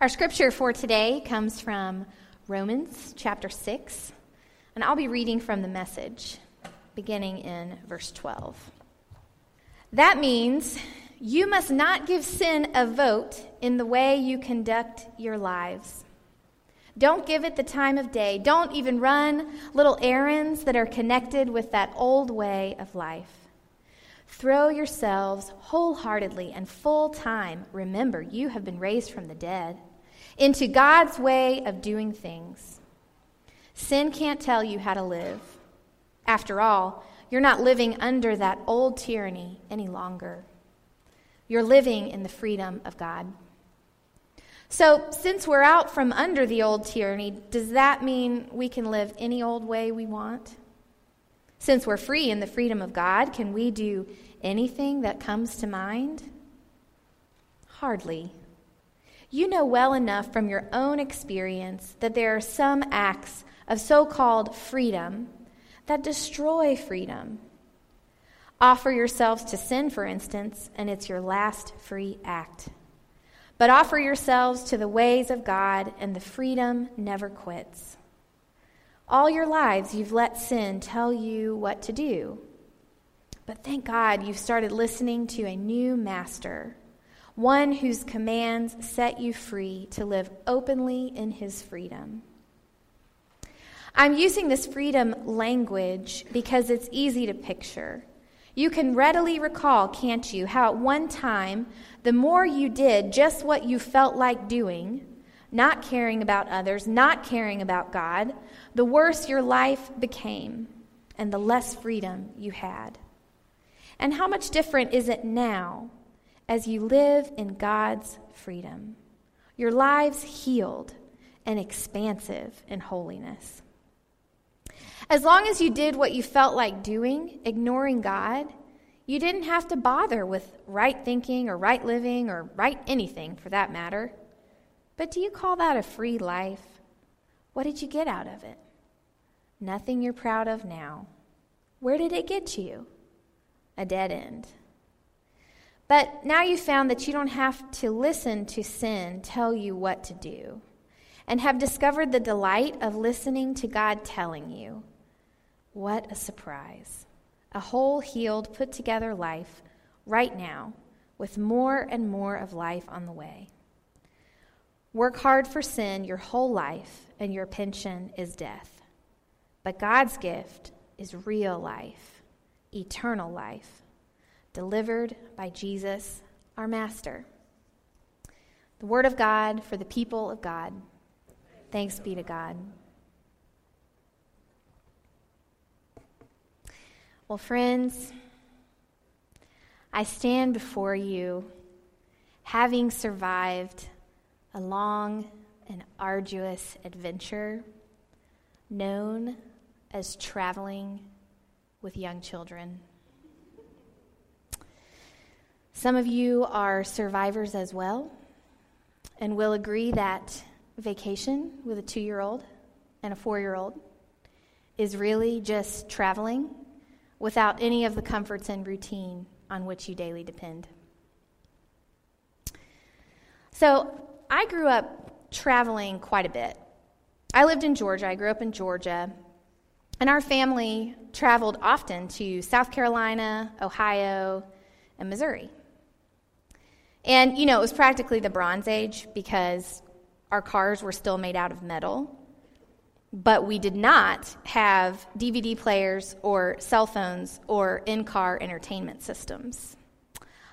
Our scripture for today comes from Romans chapter 6, and I'll be reading from the message, beginning in verse 12. That means you must not give sin a vote in the way you conduct your lives. Don't give it the time of day. Don't even run little errands that are connected with that old way of life. Throw yourselves wholeheartedly and full time, remember, you have been raised from the dead, into God's way of doing things. Sin can't tell you how to live. After all, you're not living under that old tyranny any longer. You're living in the freedom of God. So, since we're out from under the old tyranny, does that mean we can live any old way we want? Since we're free in the freedom of God, can we do anything that comes to mind? Hardly. You know well enough from your own experience that there are some acts of so called freedom that destroy freedom. Offer yourselves to sin, for instance, and it's your last free act. But offer yourselves to the ways of God, and the freedom never quits. All your lives, you've let sin tell you what to do. But thank God you've started listening to a new master, one whose commands set you free to live openly in his freedom. I'm using this freedom language because it's easy to picture. You can readily recall, can't you, how at one time, the more you did just what you felt like doing, not caring about others, not caring about God, the worse your life became and the less freedom you had. And how much different is it now as you live in God's freedom? Your lives healed and expansive in holiness. As long as you did what you felt like doing, ignoring God, you didn't have to bother with right thinking or right living or right anything for that matter. But do you call that a free life? What did you get out of it? Nothing you're proud of now. Where did it get you? A dead end. But now you've found that you don't have to listen to sin tell you what to do, and have discovered the delight of listening to God telling you. What a surprise. A whole, healed, put together life right now, with more and more of life on the way. Work hard for sin your whole life, and your pension is death. But God's gift is real life, eternal life, delivered by Jesus, our Master. The Word of God for the people of God. Thanks be to God. Well, friends, I stand before you having survived a long and arduous adventure known as traveling with young children. Some of you are survivors as well, and will agree that vacation with a two year old and a four year old is really just traveling without any of the comforts and routine on which you daily depend. So, I grew up traveling quite a bit. I lived in Georgia, I grew up in Georgia, and our family traveled often to South Carolina, Ohio, and Missouri. And, you know, it was practically the Bronze Age because our cars were still made out of metal, but we did not have DVD players or cell phones or in car entertainment systems.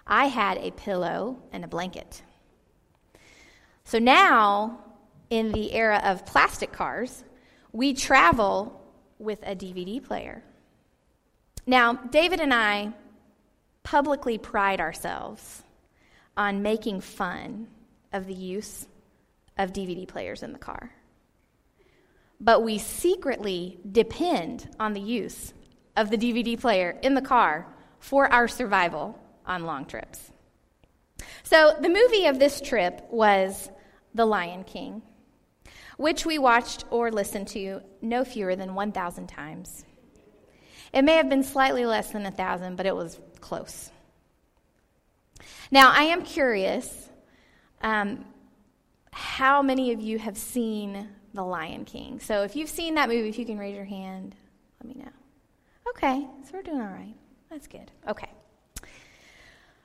I had a pillow and a blanket. So now, in the era of plastic cars, we travel with a DVD player. Now, David and I publicly pride ourselves on making fun of the use of DVD players in the car. But we secretly depend on the use of the DVD player in the car for our survival on long trips. So, the movie of this trip was the Lion King, which we watched or listened to no fewer than 1,000 times. It may have been slightly less than 1,000, but it was close. Now, I am curious um, how many of you have seen The Lion King? So if you've seen that movie, if you can raise your hand, let me know. Okay, so we're doing all right. That's good. Okay.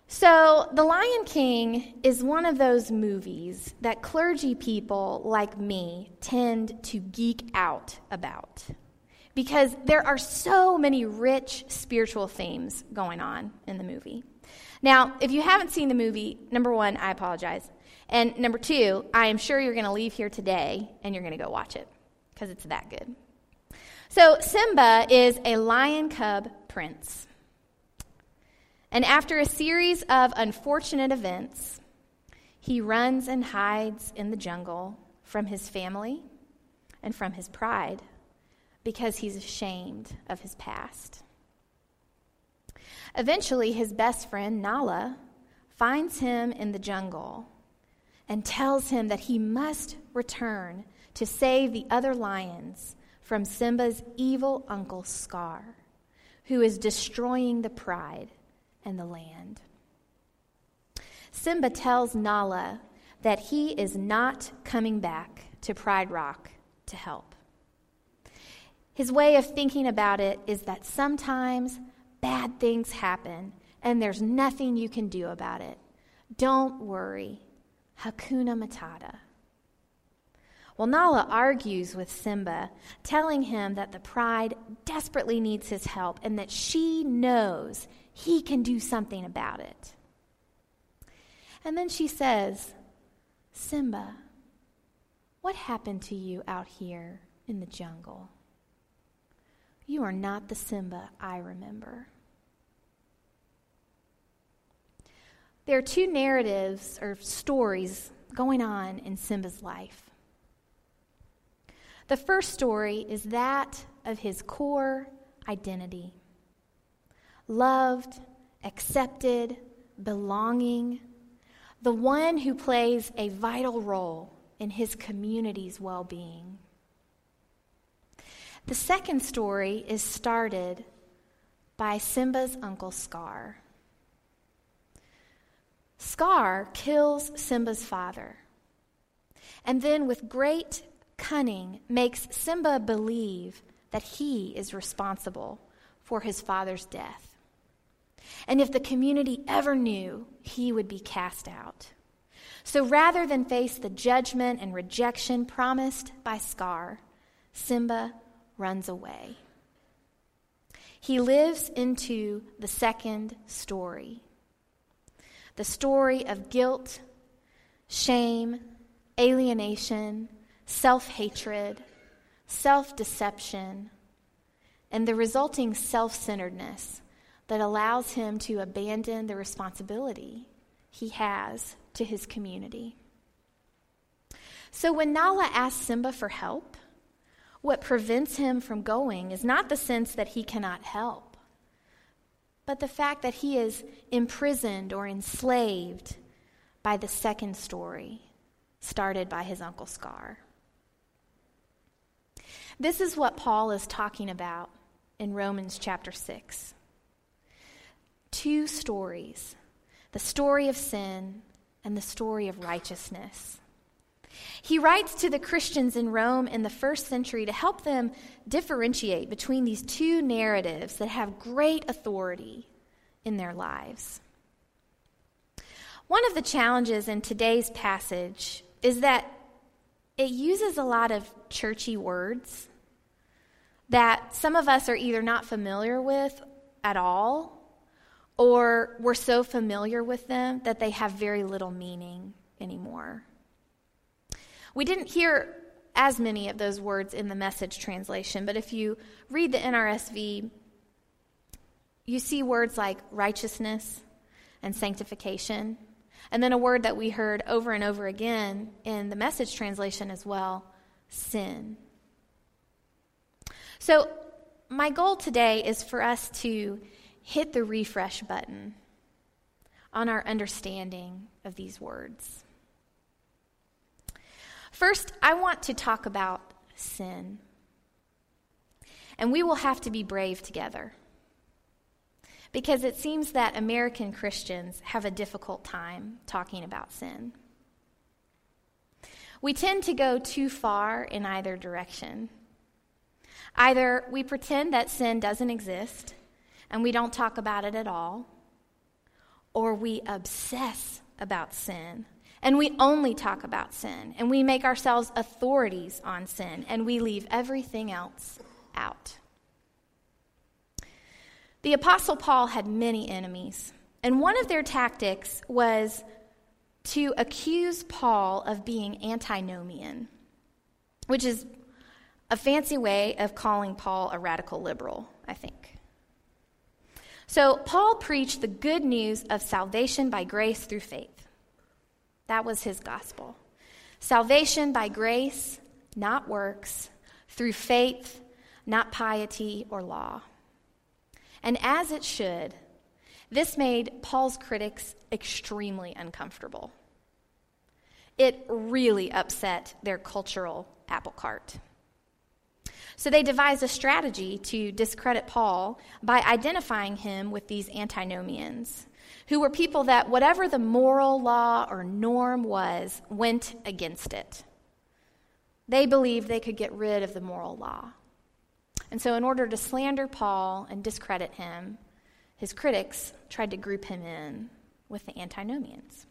So, The Lion King is one of those movies that clergy people like me tend to geek out about because there are so many rich spiritual themes going on in the movie. Now, if you haven't seen the movie, number one, I apologize. And number two, I am sure you're going to leave here today and you're going to go watch it because it's that good. So, Simba is a lion cub prince. And after a series of unfortunate events, he runs and hides in the jungle from his family and from his pride because he's ashamed of his past. Eventually, his best friend, Nala, finds him in the jungle and tells him that he must return to save the other lions from Simba's evil uncle Scar, who is destroying the pride and the land. Simba tells Nala that he is not coming back to Pride Rock to help. His way of thinking about it is that sometimes bad things happen and there's nothing you can do about it. Don't worry. Hakuna Matata. Well, Nala argues with Simba, telling him that the pride desperately needs his help and that she knows he can do something about it. And then she says, Simba, what happened to you out here in the jungle? You are not the Simba I remember. There are two narratives or stories going on in Simba's life. The first story is that of his core identity loved, accepted, belonging, the one who plays a vital role in his community's well being. The second story is started by Simba's uncle Scar. Scar kills Simba's father, and then, with great cunning, makes Simba believe that he is responsible for his father's death. And if the community ever knew, he would be cast out. So rather than face the judgment and rejection promised by Scar, Simba runs away. He lives into the second story the story of guilt, shame, alienation, self hatred, self deception, and the resulting self centeredness that allows him to abandon the responsibility he has to his community. So when Nala asks Simba for help, what prevents him from going is not the sense that he cannot help, but the fact that he is imprisoned or enslaved by the second story started by his uncle Scar. This is what Paul is talking about in Romans chapter 6. Two stories the story of sin and the story of righteousness. He writes to the Christians in Rome in the first century to help them differentiate between these two narratives that have great authority in their lives. One of the challenges in today's passage is that it uses a lot of churchy words that some of us are either not familiar with at all or we're so familiar with them that they have very little meaning anymore. We didn't hear as many of those words in the message translation, but if you read the NRSV, you see words like righteousness and sanctification. And then a word that we heard over and over again in the message translation as well sin. So, my goal today is for us to hit the refresh button on our understanding of these words. First, I want to talk about sin. And we will have to be brave together. Because it seems that American Christians have a difficult time talking about sin. We tend to go too far in either direction. Either we pretend that sin doesn't exist and we don't talk about it at all, or we obsess about sin and we only talk about sin and we make ourselves authorities on sin and we leave everything else out. The Apostle Paul had many enemies, and one of their tactics was to accuse Paul of being antinomian, which is a fancy way of calling Paul a radical liberal, I think. So, Paul preached the good news of salvation by grace through faith. That was his gospel. Salvation by grace, not works, through faith, not piety or law. And as it should, this made Paul's critics extremely uncomfortable. It really upset their cultural apple cart. So they devised a strategy to discredit Paul by identifying him with these antinomians, who were people that, whatever the moral law or norm was, went against it. They believed they could get rid of the moral law. And so, in order to slander Paul and discredit him, his critics tried to group him in with the antinomians.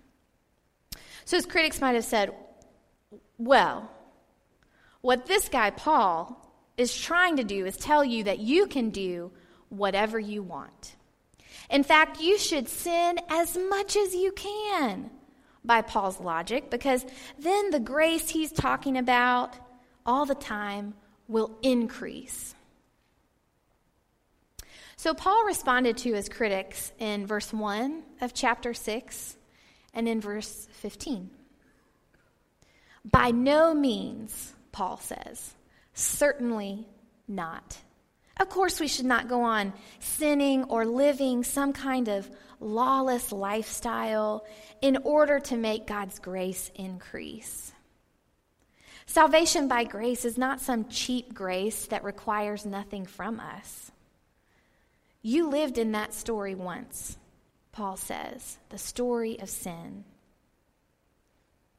So, his critics might have said, well, what this guy, Paul, is trying to do is tell you that you can do whatever you want. In fact, you should sin as much as you can by Paul's logic, because then the grace he's talking about all the time will increase. So Paul responded to his critics in verse 1 of chapter 6 and in verse 15. By no means, Paul says, certainly not. Of course, we should not go on sinning or living some kind of lawless lifestyle in order to make God's grace increase. Salvation by grace is not some cheap grace that requires nothing from us. You lived in that story once, Paul says, the story of sin.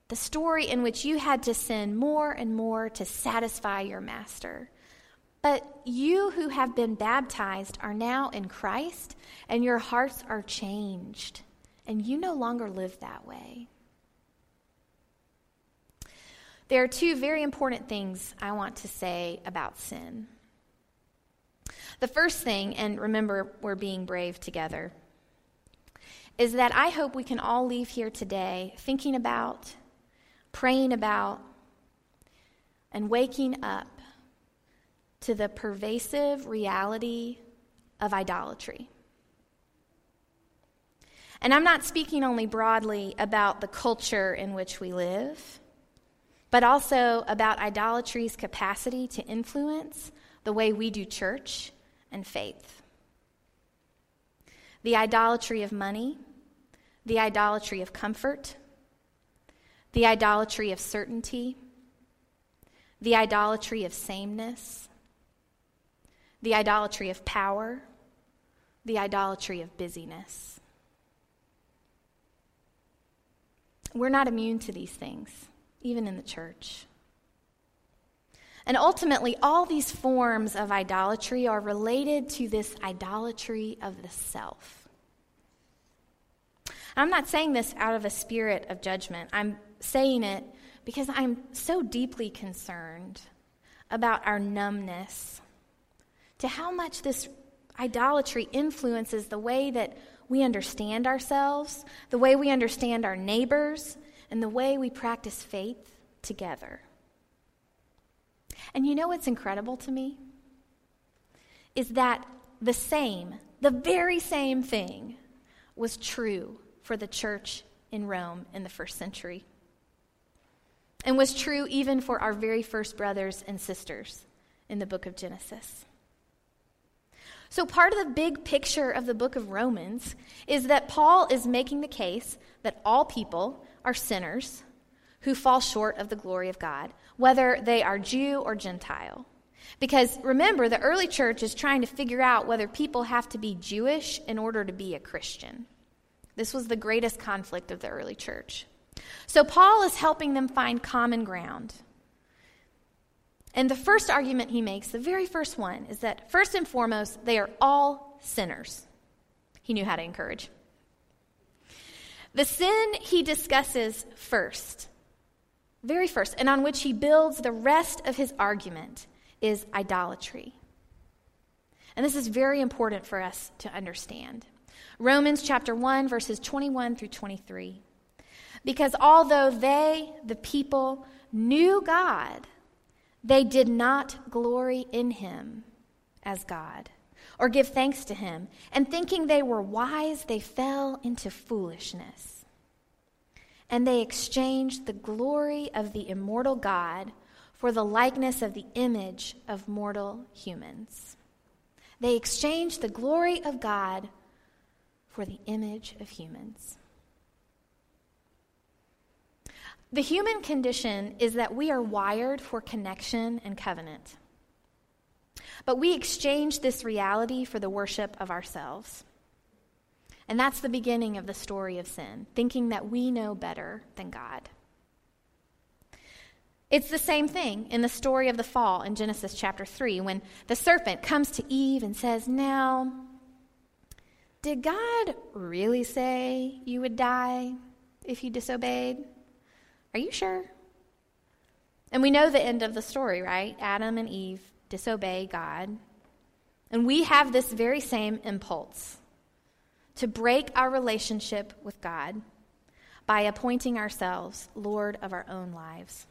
The story in which you had to sin more and more to satisfy your master. But you who have been baptized are now in Christ, and your hearts are changed, and you no longer live that way. There are two very important things I want to say about sin. The first thing, and remember, we're being brave together, is that I hope we can all leave here today thinking about, praying about, and waking up to the pervasive reality of idolatry. And I'm not speaking only broadly about the culture in which we live, but also about idolatry's capacity to influence the way we do church and faith. The idolatry of money, the idolatry of comfort, the idolatry of certainty, the idolatry of sameness, the idolatry of power, the idolatry of busyness. We're not immune to these things, even in the church. And ultimately, all these forms of idolatry are related to this idolatry of the self. I'm not saying this out of a spirit of judgment. I'm saying it because I'm so deeply concerned about our numbness to how much this idolatry influences the way that we understand ourselves, the way we understand our neighbors, and the way we practice faith together. And you know what's incredible to me? Is that the same, the very same thing, was true for the church in Rome in the first century. And was true even for our very first brothers and sisters in the book of Genesis. So, part of the big picture of the book of Romans is that Paul is making the case that all people are sinners who fall short of the glory of God, whether they are Jew or Gentile. Because remember, the early church is trying to figure out whether people have to be Jewish in order to be a Christian. This was the greatest conflict of the early church. So Paul is helping them find common ground. And the first argument he makes, the very first one, is that first and foremost, they are all sinners. He knew how to encourage. The sin he discusses first, very first, and on which he builds the rest of his argument, is idolatry. And this is very important for us to understand. Romans chapter 1, verses 21 through 23. Because although they, the people, knew God, they did not glory in him as God or give thanks to him. And thinking they were wise, they fell into foolishness. And they exchanged the glory of the immortal God for the likeness of the image of mortal humans. They exchanged the glory of God for the image of humans. The human condition is that we are wired for connection and covenant. But we exchange this reality for the worship of ourselves. And that's the beginning of the story of sin, thinking that we know better than God. It's the same thing in the story of the fall in Genesis chapter 3 when the serpent comes to Eve and says, Now, did God really say you would die if you disobeyed? Are you sure? And we know the end of the story, right? Adam and Eve disobey God. And we have this very same impulse to break our relationship with God by appointing ourselves Lord of our own lives.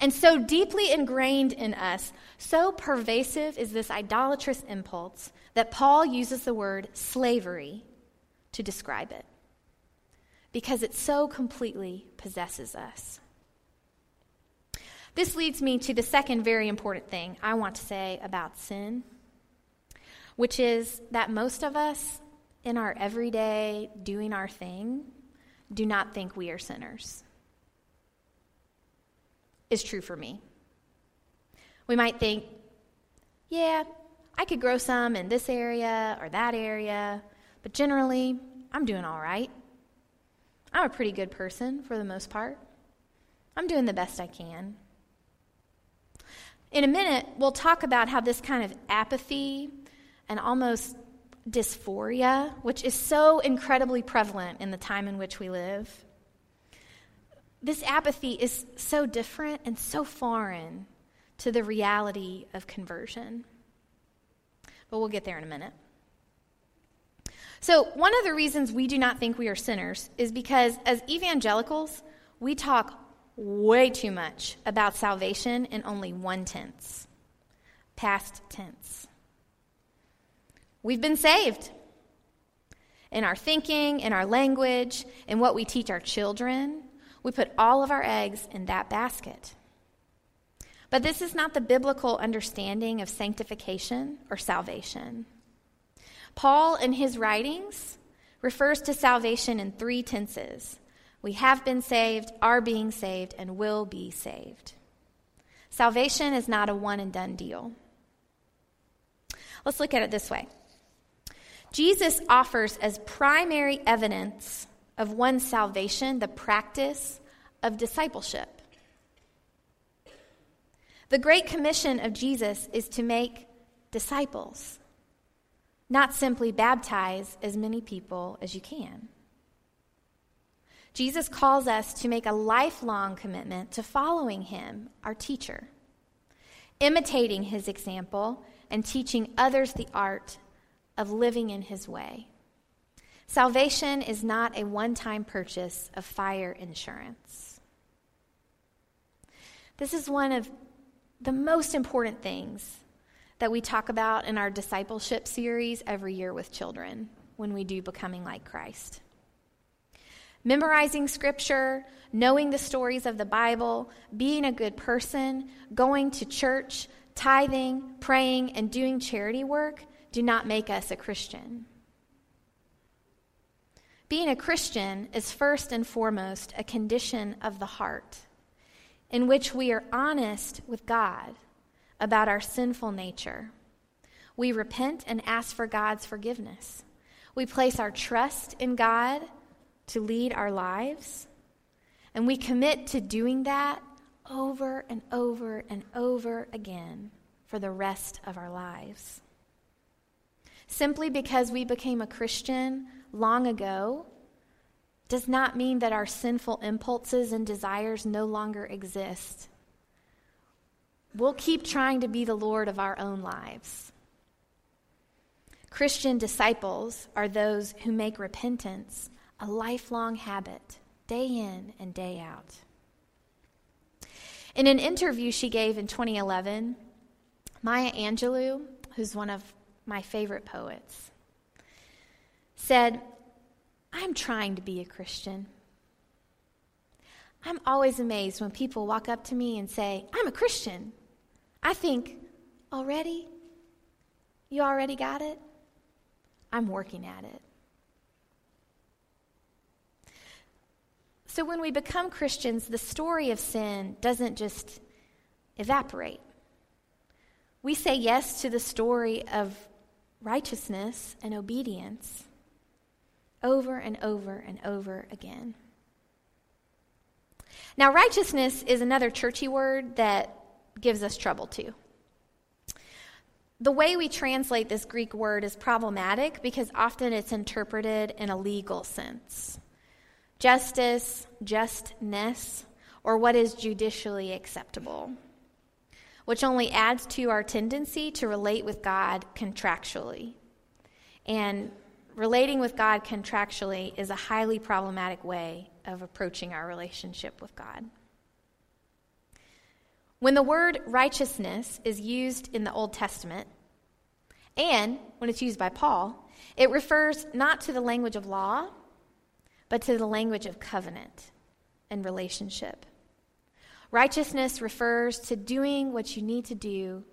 And so deeply ingrained in us, so pervasive is this idolatrous impulse that Paul uses the word slavery to describe it because it so completely possesses us. This leads me to the second very important thing I want to say about sin, which is that most of us in our everyday doing our thing do not think we are sinners. Is true for me. We might think, yeah, I could grow some in this area or that area, but generally, I'm doing all right. I'm a pretty good person for the most part. I'm doing the best I can. In a minute, we'll talk about how this kind of apathy and almost dysphoria, which is so incredibly prevalent in the time in which we live, this apathy is so different and so foreign to the reality of conversion. But we'll get there in a minute. So, one of the reasons we do not think we are sinners is because as evangelicals, we talk way too much about salvation in only one tense past tense. We've been saved. In our thinking, in our language, in what we teach our children, we put all of our eggs in that basket. But this is not the biblical understanding of sanctification or salvation. Paul, in his writings, refers to salvation in three tenses we have been saved, are being saved, and will be saved. Salvation is not a one and done deal. Let's look at it this way Jesus offers as primary evidence of one's salvation the practice of discipleship. The Great Commission of Jesus is to make disciples not simply baptize as many people as you can. Jesus calls us to make a lifelong commitment to following him, our teacher, imitating his example, and teaching others the art of living in his way. Salvation is not a one time purchase of fire insurance. This is one of the most important things that we talk about in our discipleship series every year with children when we do Becoming Like Christ. Memorizing scripture, knowing the stories of the Bible, being a good person, going to church, tithing, praying, and doing charity work do not make us a Christian. Being a Christian is first and foremost a condition of the heart in which we are honest with God about our sinful nature. We repent and ask for God's forgiveness. We place our trust in God to lead our lives, And we commit to doing that over and over and over again for the rest of our lives. Simply because we became a Christian long ago does not mean that our sinful impulses and desires no longer exist. We'll keep trying to be the Lord of our own lives. Christian disciples are those who make repentance a lifelong habit, day in and day out. In an interview she gave in 2011, Maya Angelou, who's one of my favorite poets, said, I'm trying to be a Christian. I'm always amazed when people walk up to me and say, I'm a Christian. I think, already? You already got it? I'm working at it. So when we become Christians, the story of sin doesn't just evaporate. We say yes to the story of righteousness and obedience over and over and over again. Now, righteousness is another churchy word that gives us trouble too. The way we translate this Greek word is problematic because often it's interpreted in a legal sense justice, justness, or what is judicially acceptable, which only adds to our tendency to relate with God contractually. And relating with God contractually is a highly problematic way of approaching our relationship with God. When the word righteousness is used in the Old Testament, and when it's used by Paul, it refers not to the language of law, but to the language of covenant and relationship. Righteousness refers to doing what you need to do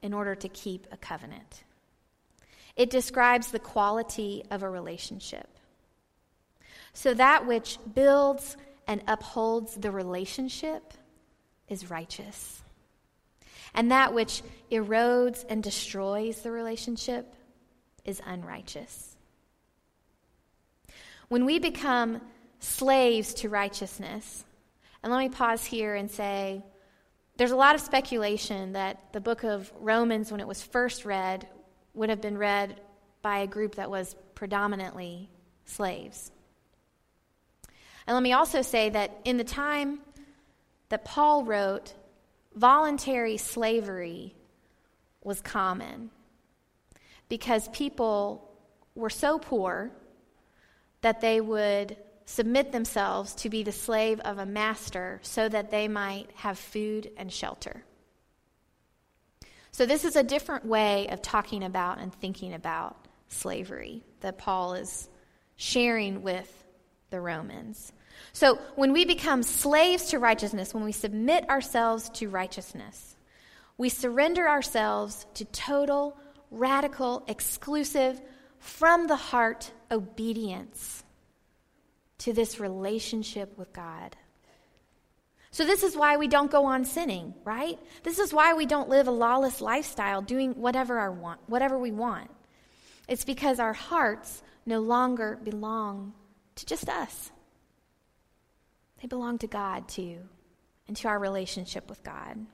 in order to keep a covenant. It describes the quality of a relationship. So that which builds and upholds the relationship is righteous. And that which erodes and destroys the relationship is unrighteous. When we become slaves to righteousness, and let me pause here and say there's a lot of speculation that the book of Romans, when it was first read, would have been read by a group that was predominantly slaves. And let me also say that in the time that Paul wrote, voluntary slavery was common because people were so poor that they would submit themselves to be the slave of a master so that they might have food and shelter. So, this is a different way of talking about and thinking about slavery that Paul is sharing with the Romans. So, when we become slaves to righteousness, when we submit ourselves to righteousness, we surrender ourselves to total, radical, exclusive, from the heart obedience to this relationship with God. So, this is why we don't go on sinning, right? This is why we don't live a lawless lifestyle doing whatever, our want, whatever we want. It's because our hearts no longer belong to just us. They belong to God too, and to our relationship with God.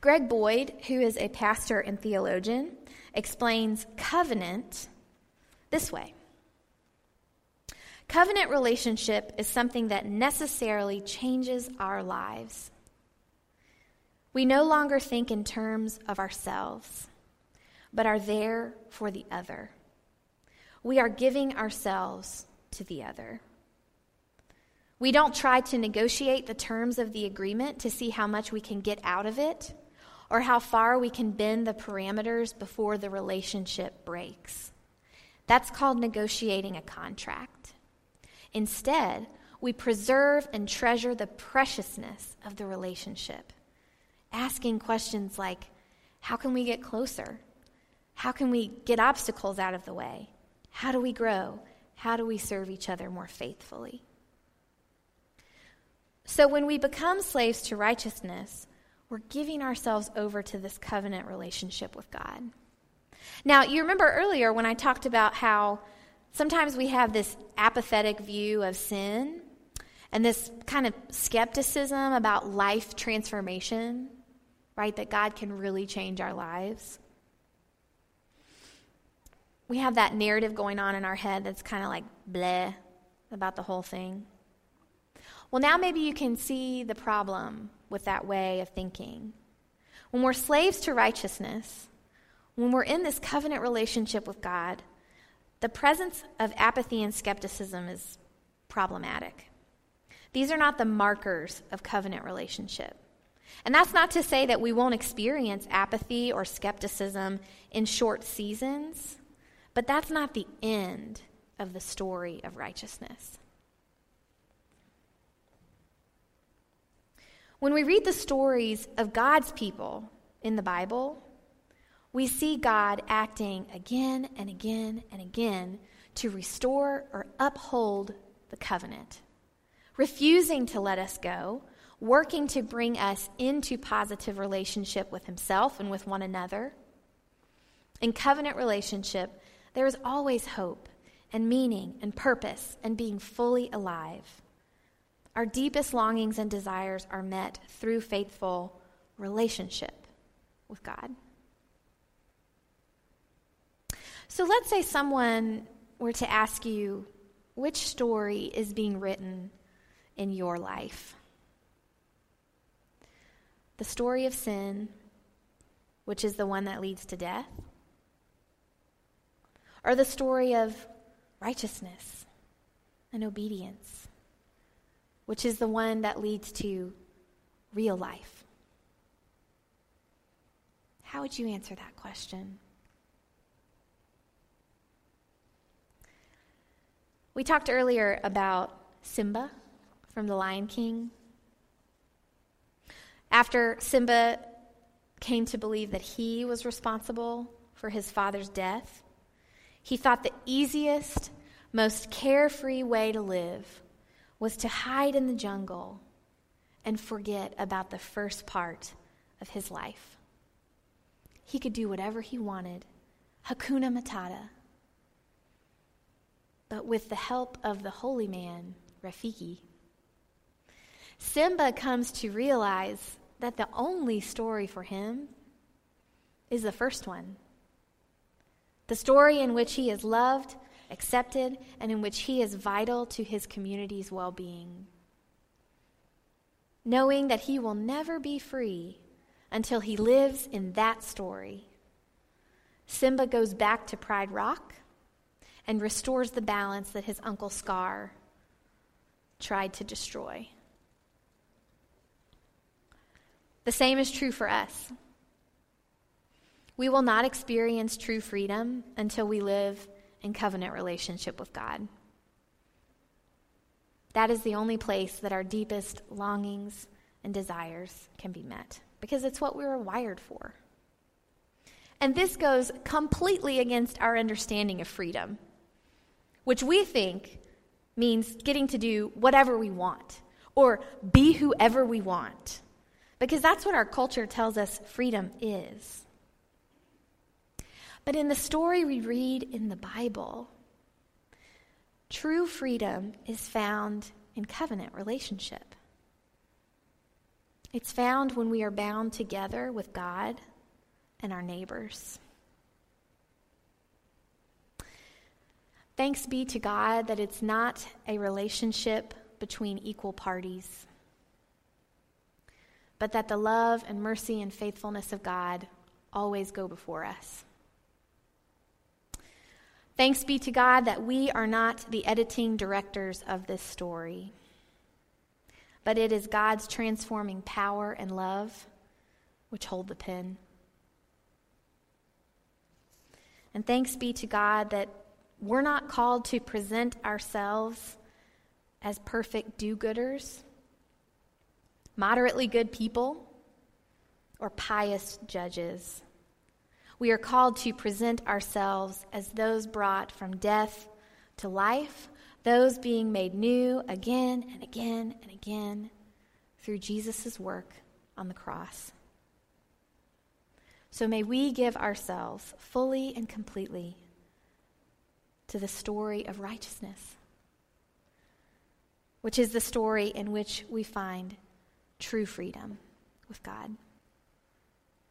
Greg Boyd, who is a pastor and theologian, explains covenant this way Covenant relationship is something that necessarily changes our lives. We no longer think in terms of ourselves, but are there for the other. We are giving ourselves to the other. We don't try to negotiate the terms of the agreement to see how much we can get out of it or how far we can bend the parameters before the relationship breaks. That's called negotiating a contract. Instead, we preserve and treasure the preciousness of the relationship, asking questions like How can we get closer? How can we get obstacles out of the way? How do we grow? How do we serve each other more faithfully? So, when we become slaves to righteousness, we're giving ourselves over to this covenant relationship with God. Now, you remember earlier when I talked about how sometimes we have this apathetic view of sin, and this kind of skepticism about life transformation, right? That God can really change our lives. We have that narrative going on in our head that's kind of like bleh about the whole thing. Well, now maybe you can see the problem with that way of thinking. When we're slaves to righteousness, when we're in this covenant relationship with God, the presence of apathy and skepticism is problematic. These are not the markers of covenant relationship. And that's not to say that we won't experience apathy or skepticism in short seasons, but that's not the end of the story of righteousness. When we read the stories of God's people in the Bible, we see God acting again and again and again to restore or uphold the covenant, refusing to let us go, working to bring us into positive relationship with Himself and with one another. In covenant relationship, there is always hope and meaning and purpose and being fully alive. Our deepest longings and desires are met through faithful relationship with God. So let's say someone were to ask you, which story is being written in your life? The story of sin, which is the one that leads to death? Or the story of righteousness and obedience? Which is the one that leads to real life? How would you answer that question? We talked earlier about Simba from The Lion King. After Simba came to believe that he was responsible for his father's death, he thought the easiest, most carefree way to live was to hide in the jungle and forget about the first part of his life. He could do whatever he wanted, Hakuna Matata. But with the help of the holy man, Rafiki, Simba comes to realize that the only story for him is the first one. The story in which he is loved accepted, and in which he is vital to his community's well being. Knowing that he will never be free until he lives in that story, Simba goes back to Pride Rock and restores the balance that his uncle Scar tried to destroy. The same is true for us. We will not experience true freedom until we live in covenant relationship with God. That is the only place that our deepest longings and desires can be met because it's what we were wired for. And this goes completely against our understanding of freedom, which we think means getting to do whatever we want or be whoever we want, because that's what our culture tells us freedom is. But in the story we read in the Bible, true freedom is found in covenant relationship. It's found when we are bound together with God and our neighbors. Thanks be to God that it's not a relationship between equal parties, but that the love and mercy and faithfulness of God always go before us. Thanks be to God that we are not the editing directors of this story, but it is God's transforming power and love which hold the pen. And thanks be to God that we're not called to present ourselves as perfect do gooders, moderately good people, or pious judges. We are called to present ourselves as those brought from death to life, those being made new again and again and again through Jesus' work on the cross. So may we give ourselves fully and completely to the story of righteousness, which is the story in which we find true freedom with God.